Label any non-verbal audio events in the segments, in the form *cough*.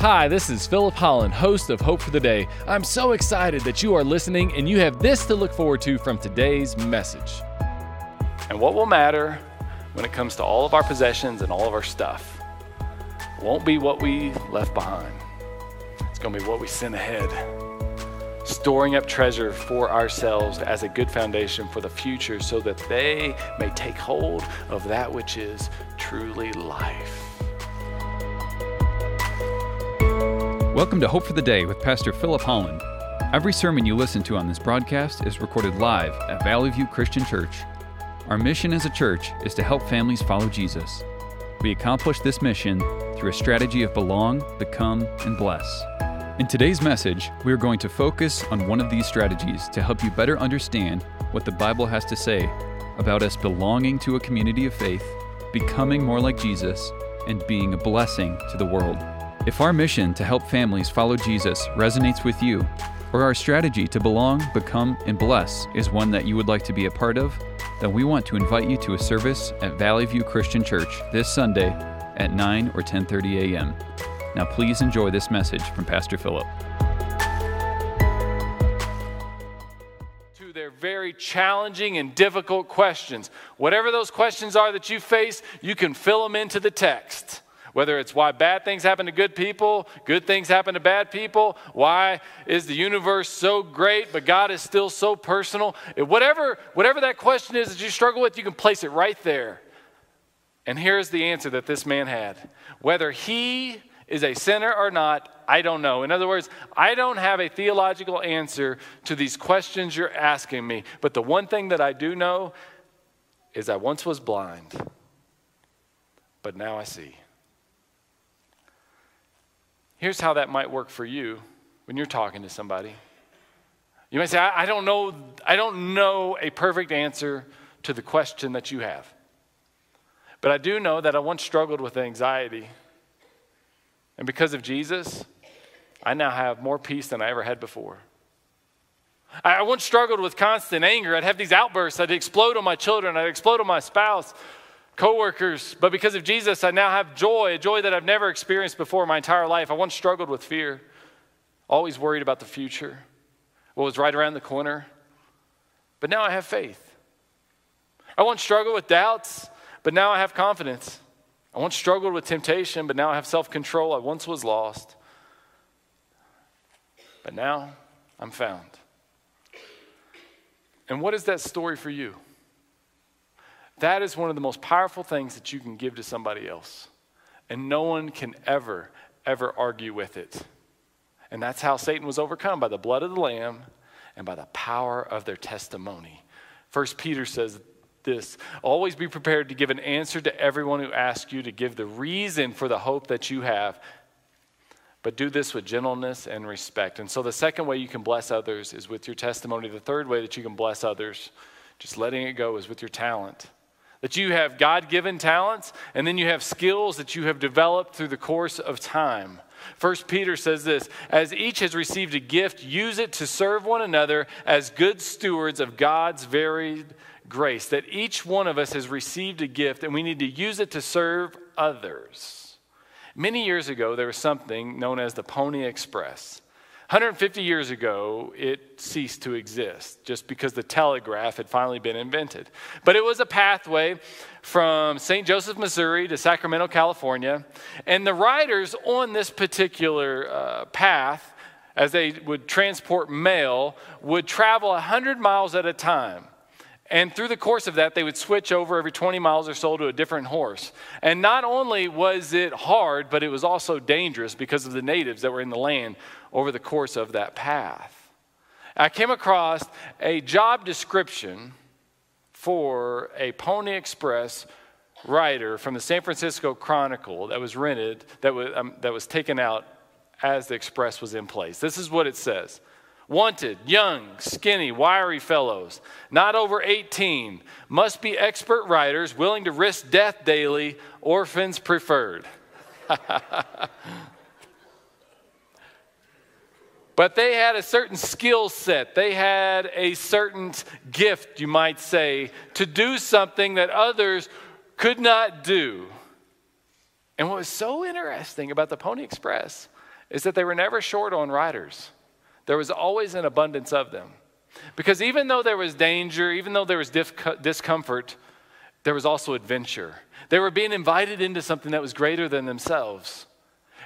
Hi, this is Philip Holland, host of Hope for the Day. I'm so excited that you are listening and you have this to look forward to from today's message. And what will matter when it comes to all of our possessions and all of our stuff won't be what we left behind, it's going to be what we send ahead. Storing up treasure for ourselves as a good foundation for the future so that they may take hold of that which is truly life. Welcome to Hope for the Day with Pastor Philip Holland. Every sermon you listen to on this broadcast is recorded live at Valley View Christian Church. Our mission as a church is to help families follow Jesus. We accomplish this mission through a strategy of belong, become, and bless. In today's message, we are going to focus on one of these strategies to help you better understand what the Bible has to say about us belonging to a community of faith, becoming more like Jesus, and being a blessing to the world. If our mission to help families follow Jesus resonates with you, or our strategy to belong, become, and bless is one that you would like to be a part of, then we want to invite you to a service at Valley View Christian Church this Sunday at 9 or 10:30 a.m. Now please enjoy this message from Pastor Philip. To their very challenging and difficult questions. Whatever those questions are that you face, you can fill them into the text. Whether it's why bad things happen to good people, good things happen to bad people, why is the universe so great but God is still so personal? Whatever, whatever that question is that you struggle with, you can place it right there. And here's the answer that this man had. Whether he is a sinner or not, I don't know. In other words, I don't have a theological answer to these questions you're asking me. But the one thing that I do know is I once was blind, but now I see. Here's how that might work for you when you're talking to somebody. You might say, I, I don't know, I don't know a perfect answer to the question that you have. But I do know that I once struggled with anxiety. And because of Jesus, I now have more peace than I ever had before. I once struggled with constant anger. I'd have these outbursts. I'd explode on my children. I'd explode on my spouse coworkers, but because of Jesus, I now have joy, a joy that I've never experienced before in my entire life. I once struggled with fear, always worried about the future, what was right around the corner, but now I have faith. I once struggled with doubts, but now I have confidence. I once struggled with temptation, but now I have self control. I once was lost, but now I'm found. And what is that story for you? That is one of the most powerful things that you can give to somebody else. And no one can ever, ever argue with it. And that's how Satan was overcome by the blood of the Lamb and by the power of their testimony. First Peter says this always be prepared to give an answer to everyone who asks you to give the reason for the hope that you have. But do this with gentleness and respect. And so the second way you can bless others is with your testimony. The third way that you can bless others, just letting it go, is with your talent that you have God given talents, and then you have skills that you have developed through the course of time. First Peter says this as each has received a gift, use it to serve one another as good stewards of God's varied grace. That each one of us has received a gift, and we need to use it to serve others. Many years ago, there was something known as the Pony Express. 150 years ago, it ceased to exist just because the telegraph had finally been invented. But it was a pathway from St. Joseph, Missouri to Sacramento, California. And the riders on this particular uh, path, as they would transport mail, would travel 100 miles at a time. And through the course of that, they would switch over every 20 miles or so to a different horse. And not only was it hard, but it was also dangerous because of the natives that were in the land over the course of that path. I came across a job description for a Pony Express rider from the San Francisco Chronicle that was rented, that was, um, that was taken out as the Express was in place. This is what it says Wanted, young, skinny, wiry fellows, not over 18, must be expert riders willing to risk death daily, orphans preferred. *laughs* But they had a certain skill set. They had a certain gift, you might say, to do something that others could not do. And what was so interesting about the Pony Express is that they were never short on riders. There was always an abundance of them. Because even though there was danger, even though there was discomfort, there was also adventure. They were being invited into something that was greater than themselves.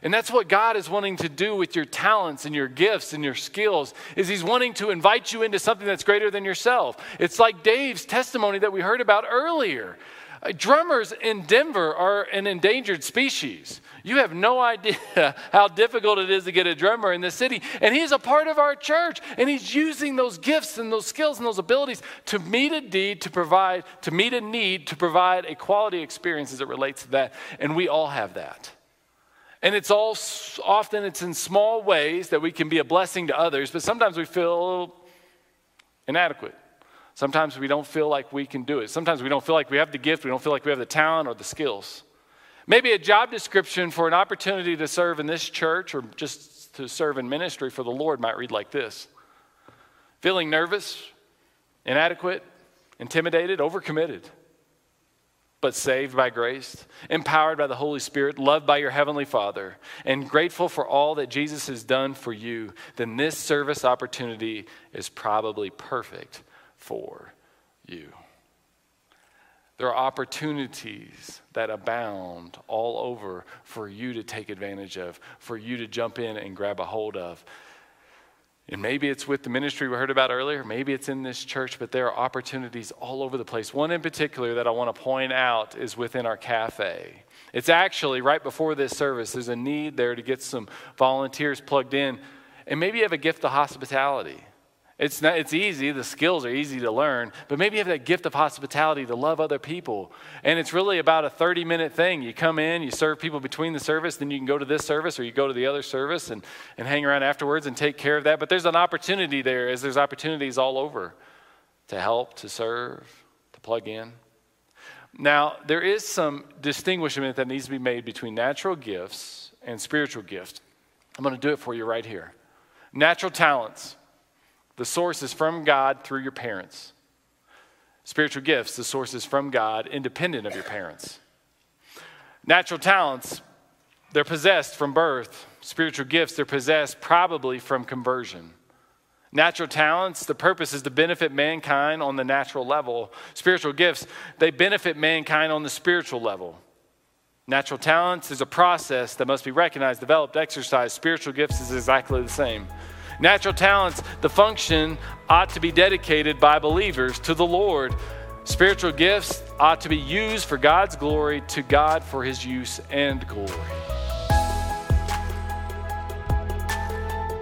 And that's what God is wanting to do with your talents and your gifts and your skills is he's wanting to invite you into something that's greater than yourself. It's like Dave's testimony that we heard about earlier. Uh, drummers in Denver are an endangered species. You have no idea *laughs* how difficult it is to get a drummer in this city. And he's a part of our church. And he's using those gifts and those skills and those abilities to meet a need, to provide, to meet a need, to provide a quality experience as it relates to that. And we all have that. And it's all often it's in small ways that we can be a blessing to others, but sometimes we feel inadequate. Sometimes we don't feel like we can do it. Sometimes we don't feel like we have the gift, we don't feel like we have the talent or the skills. Maybe a job description for an opportunity to serve in this church or just to serve in ministry for the Lord might read like this Feeling nervous, inadequate, intimidated, overcommitted, but saved by grace, empowered by the Holy Spirit, loved by your Heavenly Father, and grateful for all that Jesus has done for you, then this service opportunity is probably perfect for you. There are opportunities that abound all over for you to take advantage of, for you to jump in and grab a hold of. And maybe it's with the ministry we heard about earlier, maybe it's in this church, but there are opportunities all over the place. One in particular that I want to point out is within our cafe. It's actually right before this service, there's a need there to get some volunteers plugged in. And maybe you have a gift of hospitality. It's, not, it's easy, the skills are easy to learn, but maybe you have that gift of hospitality to love other people. And it's really about a 30 minute thing. You come in, you serve people between the service, then you can go to this service or you go to the other service and, and hang around afterwards and take care of that. But there's an opportunity there, as there's opportunities all over to help, to serve, to plug in. Now, there is some distinguishment that needs to be made between natural gifts and spiritual gifts. I'm going to do it for you right here. Natural talents the source is from God through your parents. Spiritual gifts, the source is from God, independent of your parents. Natural talents, they're possessed from birth. Spiritual gifts, they're possessed probably from conversion. Natural talents, the purpose is to benefit mankind on the natural level. Spiritual gifts, they benefit mankind on the spiritual level. Natural talents is a process that must be recognized, developed, exercised. Spiritual gifts is exactly the same. Natural talents, the function ought to be dedicated by believers to the Lord. Spiritual gifts ought to be used for God's glory, to God for his use and glory.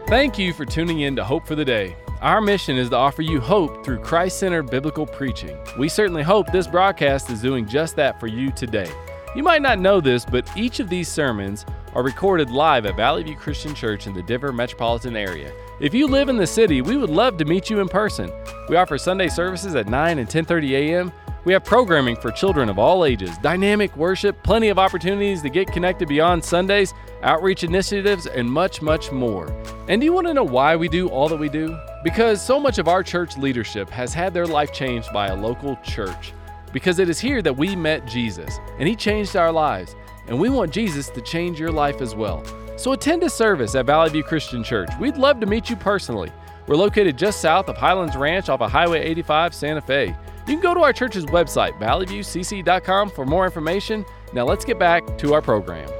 Thank you for tuning in to Hope for the Day. Our mission is to offer you hope through Christ centered biblical preaching. We certainly hope this broadcast is doing just that for you today. You might not know this, but each of these sermons are recorded live at Valley View Christian Church in the Denver metropolitan area. If you live in the city, we would love to meet you in person. We offer Sunday services at 9 and 10:30 a.m. We have programming for children of all ages, dynamic worship, plenty of opportunities to get connected beyond Sundays, outreach initiatives, and much, much more. And do you want to know why we do all that we do? Because so much of our church leadership has had their life changed by a local church. Because it is here that we met Jesus, and He changed our lives, and we want Jesus to change your life as well. So attend a service at Valley View Christian Church. We'd love to meet you personally. We're located just south of Highlands Ranch off of Highway 85, Santa Fe. You can go to our church's website, valleyviewcc.com, for more information. Now let's get back to our program.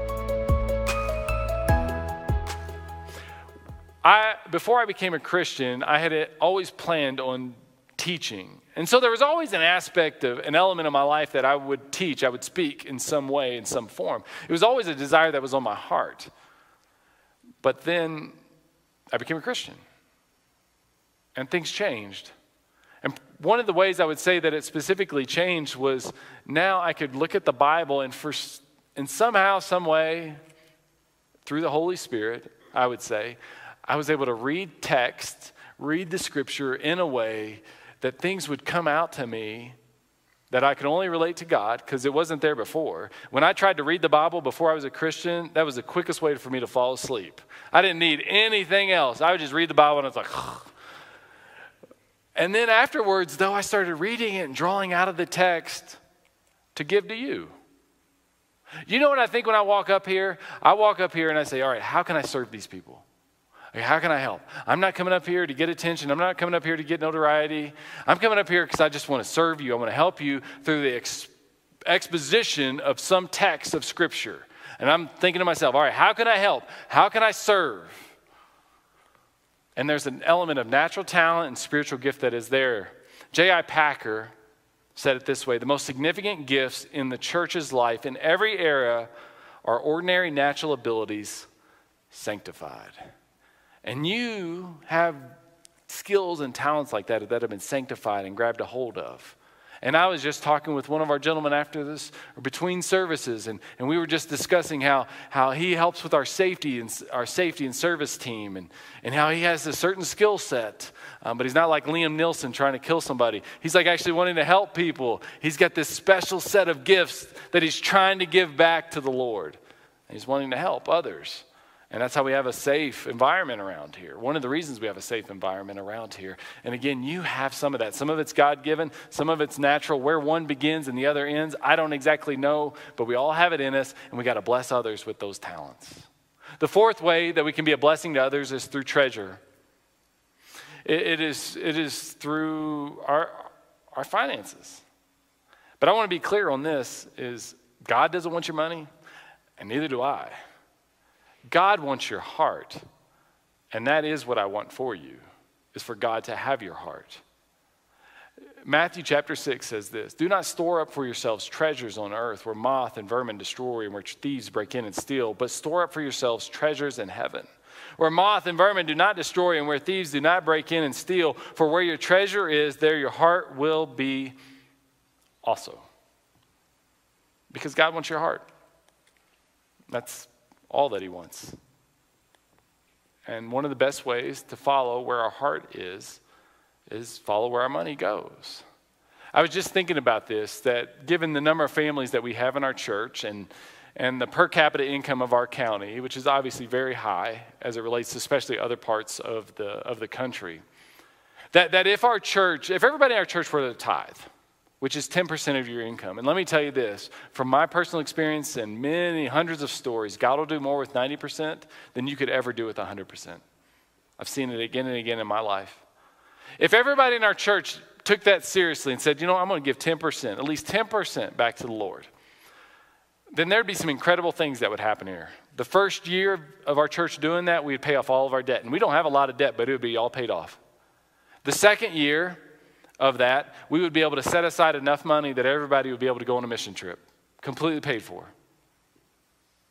I, before I became a Christian, I had always planned on teaching. And so there was always an aspect of an element of my life that I would teach, I would speak in some way, in some form. It was always a desire that was on my heart. But then I became a Christian. And things changed. And one of the ways I would say that it specifically changed was now I could look at the Bible and for and somehow, some way, through the Holy Spirit, I would say, I was able to read text, read the scripture in a way that things would come out to me that I could only relate to God because it wasn't there before. When I tried to read the Bible before I was a Christian, that was the quickest way for me to fall asleep. I didn't need anything else. I would just read the Bible and it's like, and then afterwards, though, I started reading it and drawing out of the text to give to you. You know what I think when I walk up here? I walk up here and I say, all right, how can I serve these people? How can I help? I'm not coming up here to get attention. I'm not coming up here to get notoriety. I'm coming up here because I just want to serve you. I want to help you through the ex- exposition of some text of Scripture. And I'm thinking to myself, all right, how can I help? How can I serve? And there's an element of natural talent and spiritual gift that is there. J.I. Packer said it this way The most significant gifts in the church's life in every era are ordinary natural abilities sanctified. And you have skills and talents like that that have been sanctified and grabbed a hold of. And I was just talking with one of our gentlemen after this, or between services, and, and we were just discussing how, how he helps with our safety and our safety and service team, and, and how he has a certain skill set, um, but he's not like Liam Neeson trying to kill somebody. He's like actually wanting to help people. He's got this special set of gifts that he's trying to give back to the Lord. And he's wanting to help others. And that's how we have a safe environment around here. One of the reasons we have a safe environment around here. And again, you have some of that. Some of it's God given, some of it's natural. Where one begins and the other ends, I don't exactly know, but we all have it in us, and we got to bless others with those talents. The fourth way that we can be a blessing to others is through treasure. it, it is, it is through our, our finances. But I want to be clear on this is God doesn't want your money, and neither do I. God wants your heart. And that is what I want for you, is for God to have your heart. Matthew chapter 6 says this Do not store up for yourselves treasures on earth where moth and vermin destroy and where thieves break in and steal, but store up for yourselves treasures in heaven where moth and vermin do not destroy and where thieves do not break in and steal. For where your treasure is, there your heart will be also. Because God wants your heart. That's all that He wants. And one of the best ways to follow where our heart is, is follow where our money goes. I was just thinking about this that given the number of families that we have in our church and, and the per capita income of our county, which is obviously very high as it relates to especially other parts of the, of the country, that, that if our church, if everybody in our church were to tithe, which is 10% of your income. And let me tell you this from my personal experience and many hundreds of stories, God will do more with 90% than you could ever do with 100%. I've seen it again and again in my life. If everybody in our church took that seriously and said, you know, I'm going to give 10%, at least 10% back to the Lord, then there'd be some incredible things that would happen here. The first year of our church doing that, we'd pay off all of our debt. And we don't have a lot of debt, but it would be all paid off. The second year, of that, we would be able to set aside enough money that everybody would be able to go on a mission trip, completely paid for.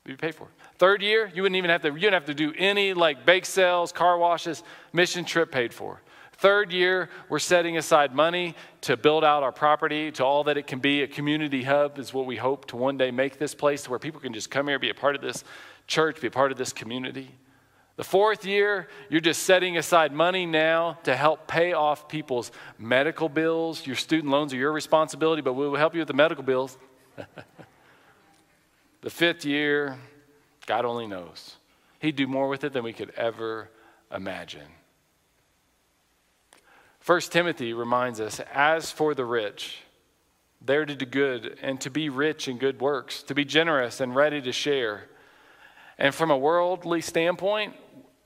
Be paid for. Third year, you wouldn't even have to. You wouldn't have to do any like bake sales, car washes, mission trip paid for. Third year, we're setting aside money to build out our property to all that it can be. A community hub is what we hope to one day make this place to where people can just come here, be a part of this church, be a part of this community. The fourth year, you're just setting aside money now to help pay off people's medical bills. Your student loans are your responsibility, but we will help you with the medical bills. *laughs* the fifth year, God only knows. He'd do more with it than we could ever imagine. First Timothy reminds us as for the rich, they're to do good and to be rich in good works, to be generous and ready to share. And from a worldly standpoint,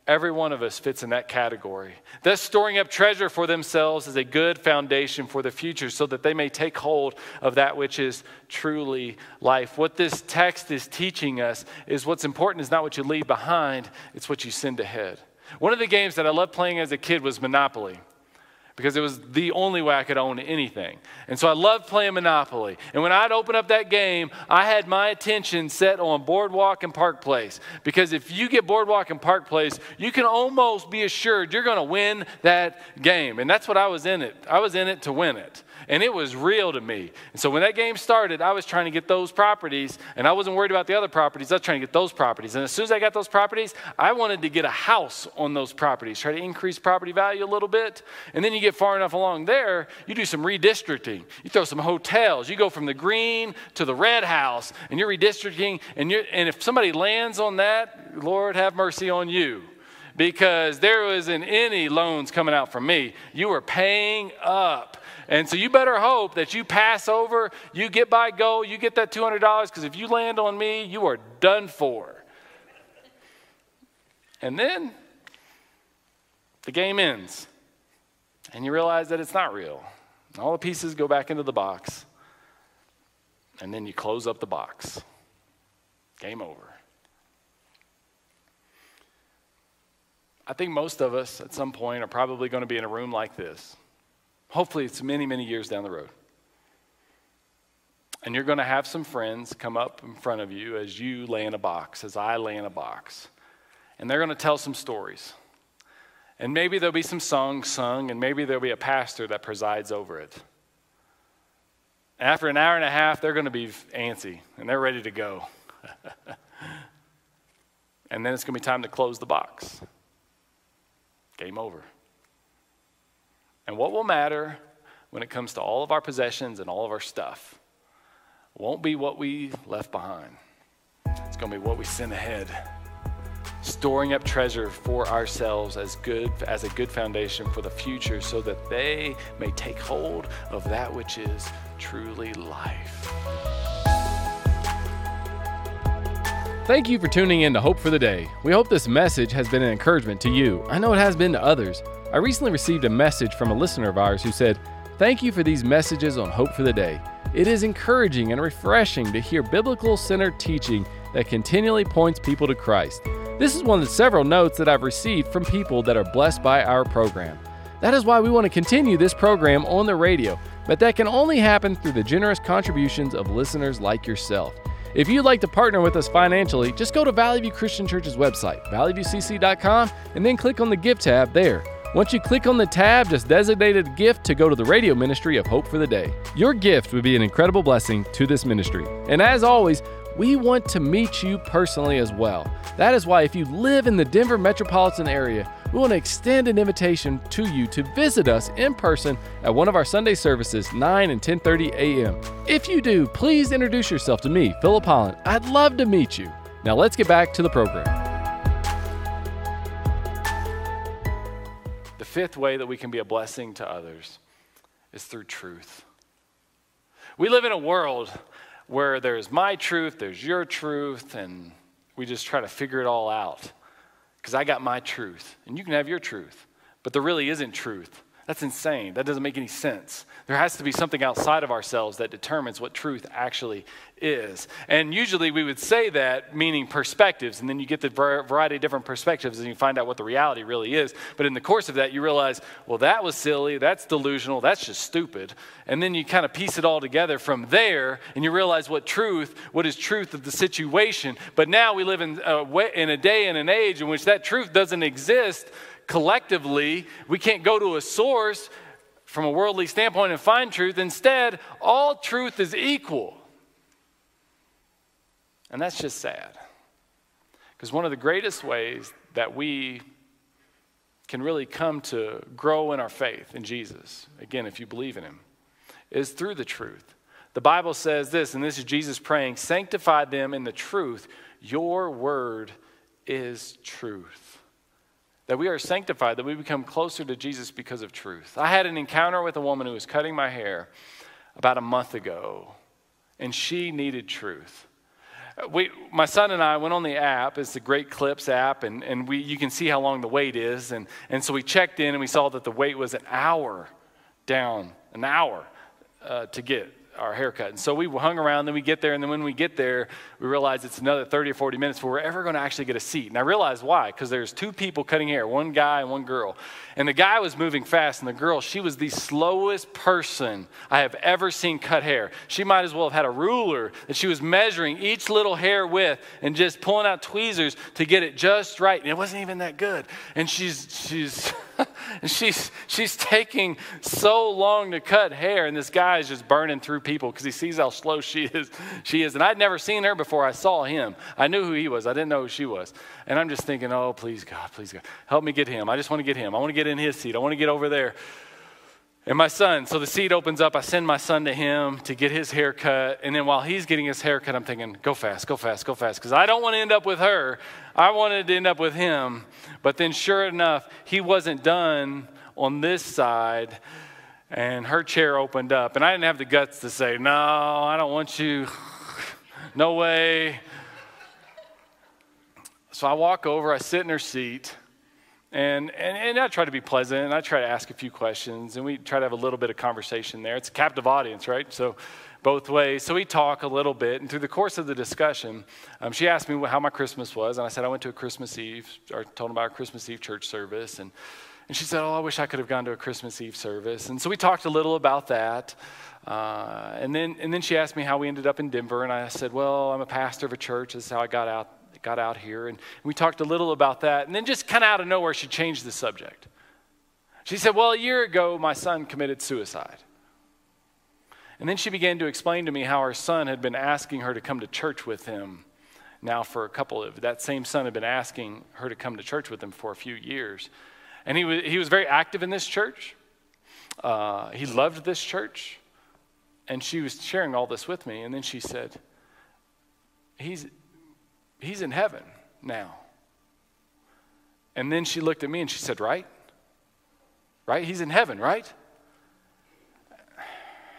Every one of us fits in that category. Thus, storing up treasure for themselves is a good foundation for the future so that they may take hold of that which is truly life. What this text is teaching us is what's important is not what you leave behind, it's what you send ahead. One of the games that I loved playing as a kid was Monopoly because it was the only way I could own anything. And so I loved playing Monopoly. And when I'd open up that game, I had my attention set on Boardwalk and Park Place. Because if you get Boardwalk and Park Place, you can almost be assured you're going to win that game. And that's what I was in it. I was in it to win it and it was real to me. And so when that game started, I was trying to get those properties, and I wasn't worried about the other properties. I was trying to get those properties. And as soon as I got those properties, I wanted to get a house on those properties, try to increase property value a little bit. And then you get far enough along there, you do some redistricting. You throw some hotels. You go from the green to the red house, and you're redistricting. And, you're, and if somebody lands on that, Lord have mercy on you because there wasn't any loans coming out from me. You were paying up. And so you better hope that you pass over, you get by go, you get that $200, because if you land on me, you are done for. And then the game ends, and you realize that it's not real. All the pieces go back into the box, and then you close up the box. Game over. I think most of us at some point are probably going to be in a room like this. Hopefully, it's many, many years down the road. And you're going to have some friends come up in front of you as you lay in a box, as I lay in a box. And they're going to tell some stories. And maybe there'll be some songs sung, and maybe there'll be a pastor that presides over it. And after an hour and a half, they're going to be antsy and they're ready to go. *laughs* and then it's going to be time to close the box. Game over. And what will matter when it comes to all of our possessions and all of our stuff won't be what we left behind. It's going to be what we send ahead. Storing up treasure for ourselves as good as a good foundation for the future so that they may take hold of that which is truly life. Thank you for tuning in to Hope for the Day. We hope this message has been an encouragement to you. I know it has been to others. I recently received a message from a listener of ours who said, Thank you for these messages on Hope for the Day. It is encouraging and refreshing to hear biblical centered teaching that continually points people to Christ. This is one of the several notes that I've received from people that are blessed by our program. That is why we want to continue this program on the radio, but that can only happen through the generous contributions of listeners like yourself. If you'd like to partner with us financially, just go to Valley View Christian Church's website, valleyviewcc.com, and then click on the gift tab there. Once you click on the tab, just designate a gift to go to the radio ministry of Hope for the Day. Your gift would be an incredible blessing to this ministry. And as always, we want to meet you personally as well. That is why, if you live in the Denver metropolitan area, we want to extend an invitation to you to visit us in person at one of our Sunday services, 9 and 10:30 a.m. If you do, please introduce yourself to me, Philip Holland. I'd love to meet you. Now let's get back to the program. The fifth way that we can be a blessing to others is through truth. We live in a world where there's my truth, there's your truth, and we just try to figure it all out because I got my truth and you can have your truth. But there really isn't truth. That's insane. That doesn't make any sense. There has to be something outside of ourselves that determines what truth actually is. And usually we would say that meaning perspectives, and then you get the variety of different perspectives and you find out what the reality really is. But in the course of that, you realize, well, that was silly, that's delusional, that's just stupid. And then you kind of piece it all together from there and you realize what truth, what is truth of the situation. But now we live in a, in a day and an age in which that truth doesn't exist collectively. We can't go to a source from a worldly standpoint and find truth. Instead, all truth is equal. And that's just sad. Because one of the greatest ways that we can really come to grow in our faith in Jesus, again, if you believe in Him, is through the truth. The Bible says this, and this is Jesus praying sanctify them in the truth. Your word is truth that we are sanctified, that we become closer to Jesus because of truth. I had an encounter with a woman who was cutting my hair about a month ago, and she needed truth. We, my son and I went on the app. It's the Great Clips app, and, and we, you can see how long the wait is. And, and so we checked in and we saw that the wait was an hour down, an hour uh, to get our haircut. And so we hung around, then we get there, and then when we get there, we realize it's another 30 or 40 minutes before we're ever going to actually get a seat. And I realized why, because there's two people cutting hair, one guy and one girl. And the guy was moving fast, and the girl, she was the slowest person I have ever seen cut hair. She might as well have had a ruler that she was measuring each little hair with and just pulling out tweezers to get it just right. And it wasn't even that good. And she's she's *laughs* and she's she's taking so long to cut hair, and this guy is just burning through people because he sees how slow she is. *laughs* She is, and I'd never seen her before I saw him. I knew who he was. I didn't know who she was. And I'm just thinking, oh, please God, please God, help me get him. I just want to get him. I want to get in his seat. I want to get over there. And my son, so the seat opens up. I send my son to him to get his hair cut. And then while he's getting his hair cut, I'm thinking, go fast, go fast, go fast. Because I don't want to end up with her. I wanted to end up with him. But then, sure enough, he wasn't done on this side. And her chair opened up. And I didn't have the guts to say, no, I don't want you. *laughs* no way. So I walk over, I sit in her seat. And, and, and I try to be pleasant, and I try to ask a few questions, and we try to have a little bit of conversation there. It's a captive audience, right? So, both ways. So, we talk a little bit, and through the course of the discussion, um, she asked me how my Christmas was, and I said I went to a Christmas Eve, or told about a Christmas Eve church service, and, and she said, Oh, I wish I could have gone to a Christmas Eve service. And so, we talked a little about that. Uh, and, then, and then she asked me how we ended up in Denver, and I said, Well, I'm a pastor of a church. This is how I got out got out here. And we talked a little about that. And then just kind of out of nowhere, she changed the subject. She said, Well, a year ago, my son committed suicide. And then she began to explain to me how her son had been asking her to come to church with him now for a couple of, that same son had been asking her to come to church with him for a few years. And he was, he was very active in this church. Uh, he loved this church. And she was sharing all this with me. And then she said, He's, He's in heaven now. And then she looked at me and she said, Right? Right? He's in heaven, right?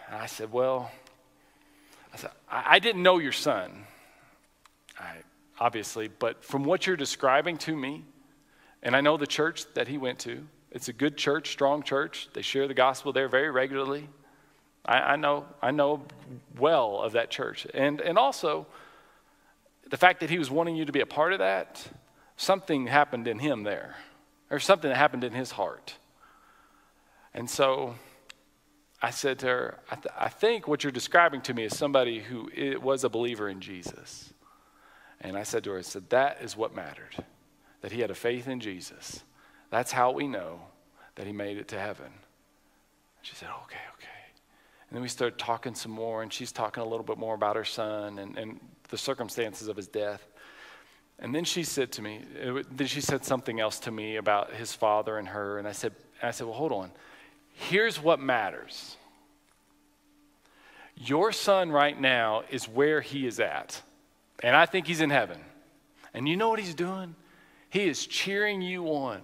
And I said, Well, I, said, I, I didn't know your son, I, obviously, but from what you're describing to me, and I know the church that he went to, it's a good church, strong church. They share the gospel there very regularly. I, I know, I know well of that church. And, and also, the fact that he was wanting you to be a part of that, something happened in him there. or something that happened in his heart. And so I said to her, I, th- I think what you're describing to me is somebody who was a believer in Jesus. And I said to her, I said, that is what mattered, that he had a faith in Jesus. That's how we know that he made it to heaven. She said, okay, okay. And then we started talking some more, and she's talking a little bit more about her son and, and the circumstances of his death. And then she said to me, then she said something else to me about his father and her. And I said, I said, well, hold on. Here's what matters. Your son right now is where he is at. And I think he's in heaven. And you know what he's doing? He is cheering you on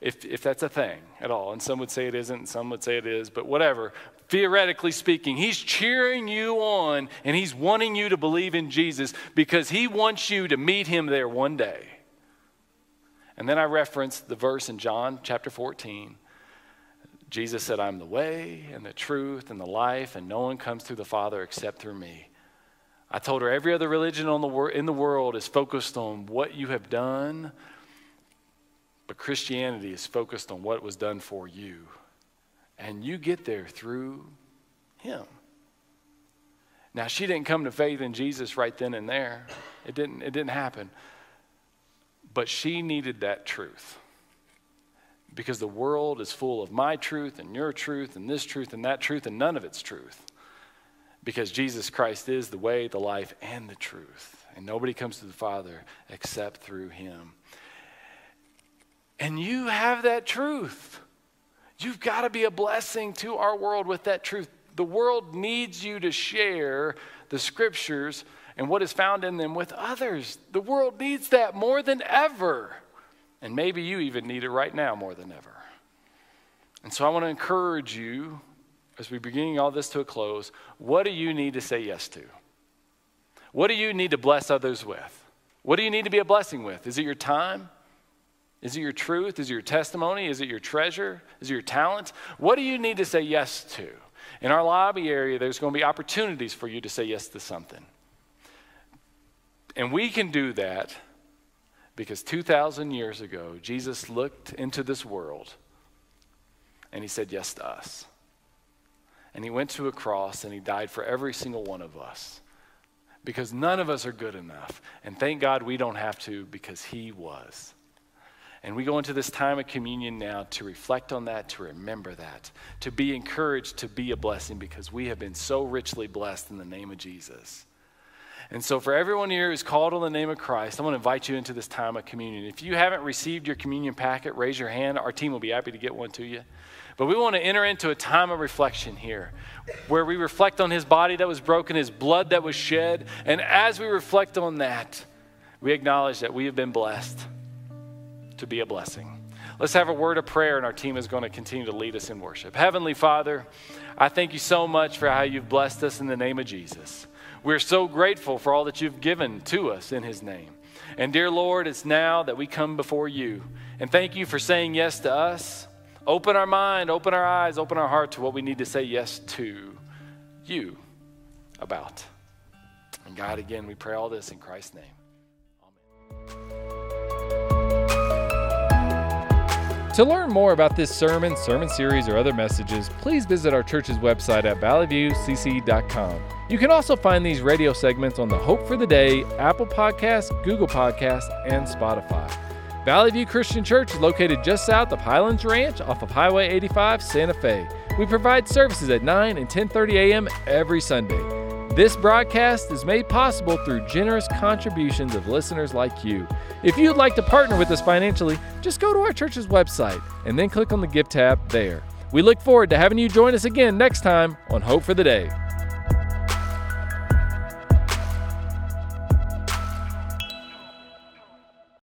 if, if that's a thing at all. And some would say it isn't, and some would say it is, but whatever. Theoretically speaking, he's cheering you on and he's wanting you to believe in Jesus because he wants you to meet him there one day. And then I referenced the verse in John chapter 14. Jesus said, I'm the way and the truth and the life, and no one comes to the Father except through me. I told her every other religion on the wor- in the world is focused on what you have done but Christianity is focused on what was done for you. And you get there through Him. Now, she didn't come to faith in Jesus right then and there, it didn't, it didn't happen. But she needed that truth. Because the world is full of my truth and your truth and this truth and that truth, and none of it's truth. Because Jesus Christ is the way, the life, and the truth. And nobody comes to the Father except through Him. And you have that truth. You've got to be a blessing to our world with that truth. The world needs you to share the scriptures and what is found in them with others. The world needs that more than ever. And maybe you even need it right now more than ever. And so I want to encourage you as we bring all this to a close what do you need to say yes to? What do you need to bless others with? What do you need to be a blessing with? Is it your time? Is it your truth? Is it your testimony? Is it your treasure? Is it your talent? What do you need to say yes to? In our lobby area, there's going to be opportunities for you to say yes to something. And we can do that because 2,000 years ago, Jesus looked into this world and he said yes to us. And he went to a cross and he died for every single one of us because none of us are good enough. And thank God we don't have to because he was. And we go into this time of communion now to reflect on that, to remember that, to be encouraged to be a blessing because we have been so richly blessed in the name of Jesus. And so, for everyone here who's called on the name of Christ, I want to invite you into this time of communion. If you haven't received your communion packet, raise your hand. Our team will be happy to get one to you. But we want to enter into a time of reflection here where we reflect on his body that was broken, his blood that was shed. And as we reflect on that, we acknowledge that we have been blessed to be a blessing. Let's have a word of prayer, and our team is going to continue to lead us in worship. Heavenly Father, I thank you so much for how you've blessed us in the name of Jesus. We're so grateful for all that you've given to us in his name. And dear Lord, it's now that we come before you. And thank you for saying yes to us. Open our mind, open our eyes, open our heart to what we need to say yes to you about. And God, again, we pray all this in Christ's name. Amen. To learn more about this sermon, sermon series, or other messages, please visit our church's website at valleyviewcc.com. You can also find these radio segments on the Hope for the Day, Apple Podcasts, Google Podcasts, and Spotify. Valley View Christian Church is located just south of Highlands Ranch off of Highway 85, Santa Fe. We provide services at 9 and 10:30 a.m. every Sunday. This broadcast is made possible through generous contributions of listeners like you. If you'd like to partner with us financially, just go to our church's website and then click on the Give tab there. We look forward to having you join us again next time on Hope for the Day.